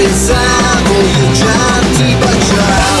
pensavo io già to baciavo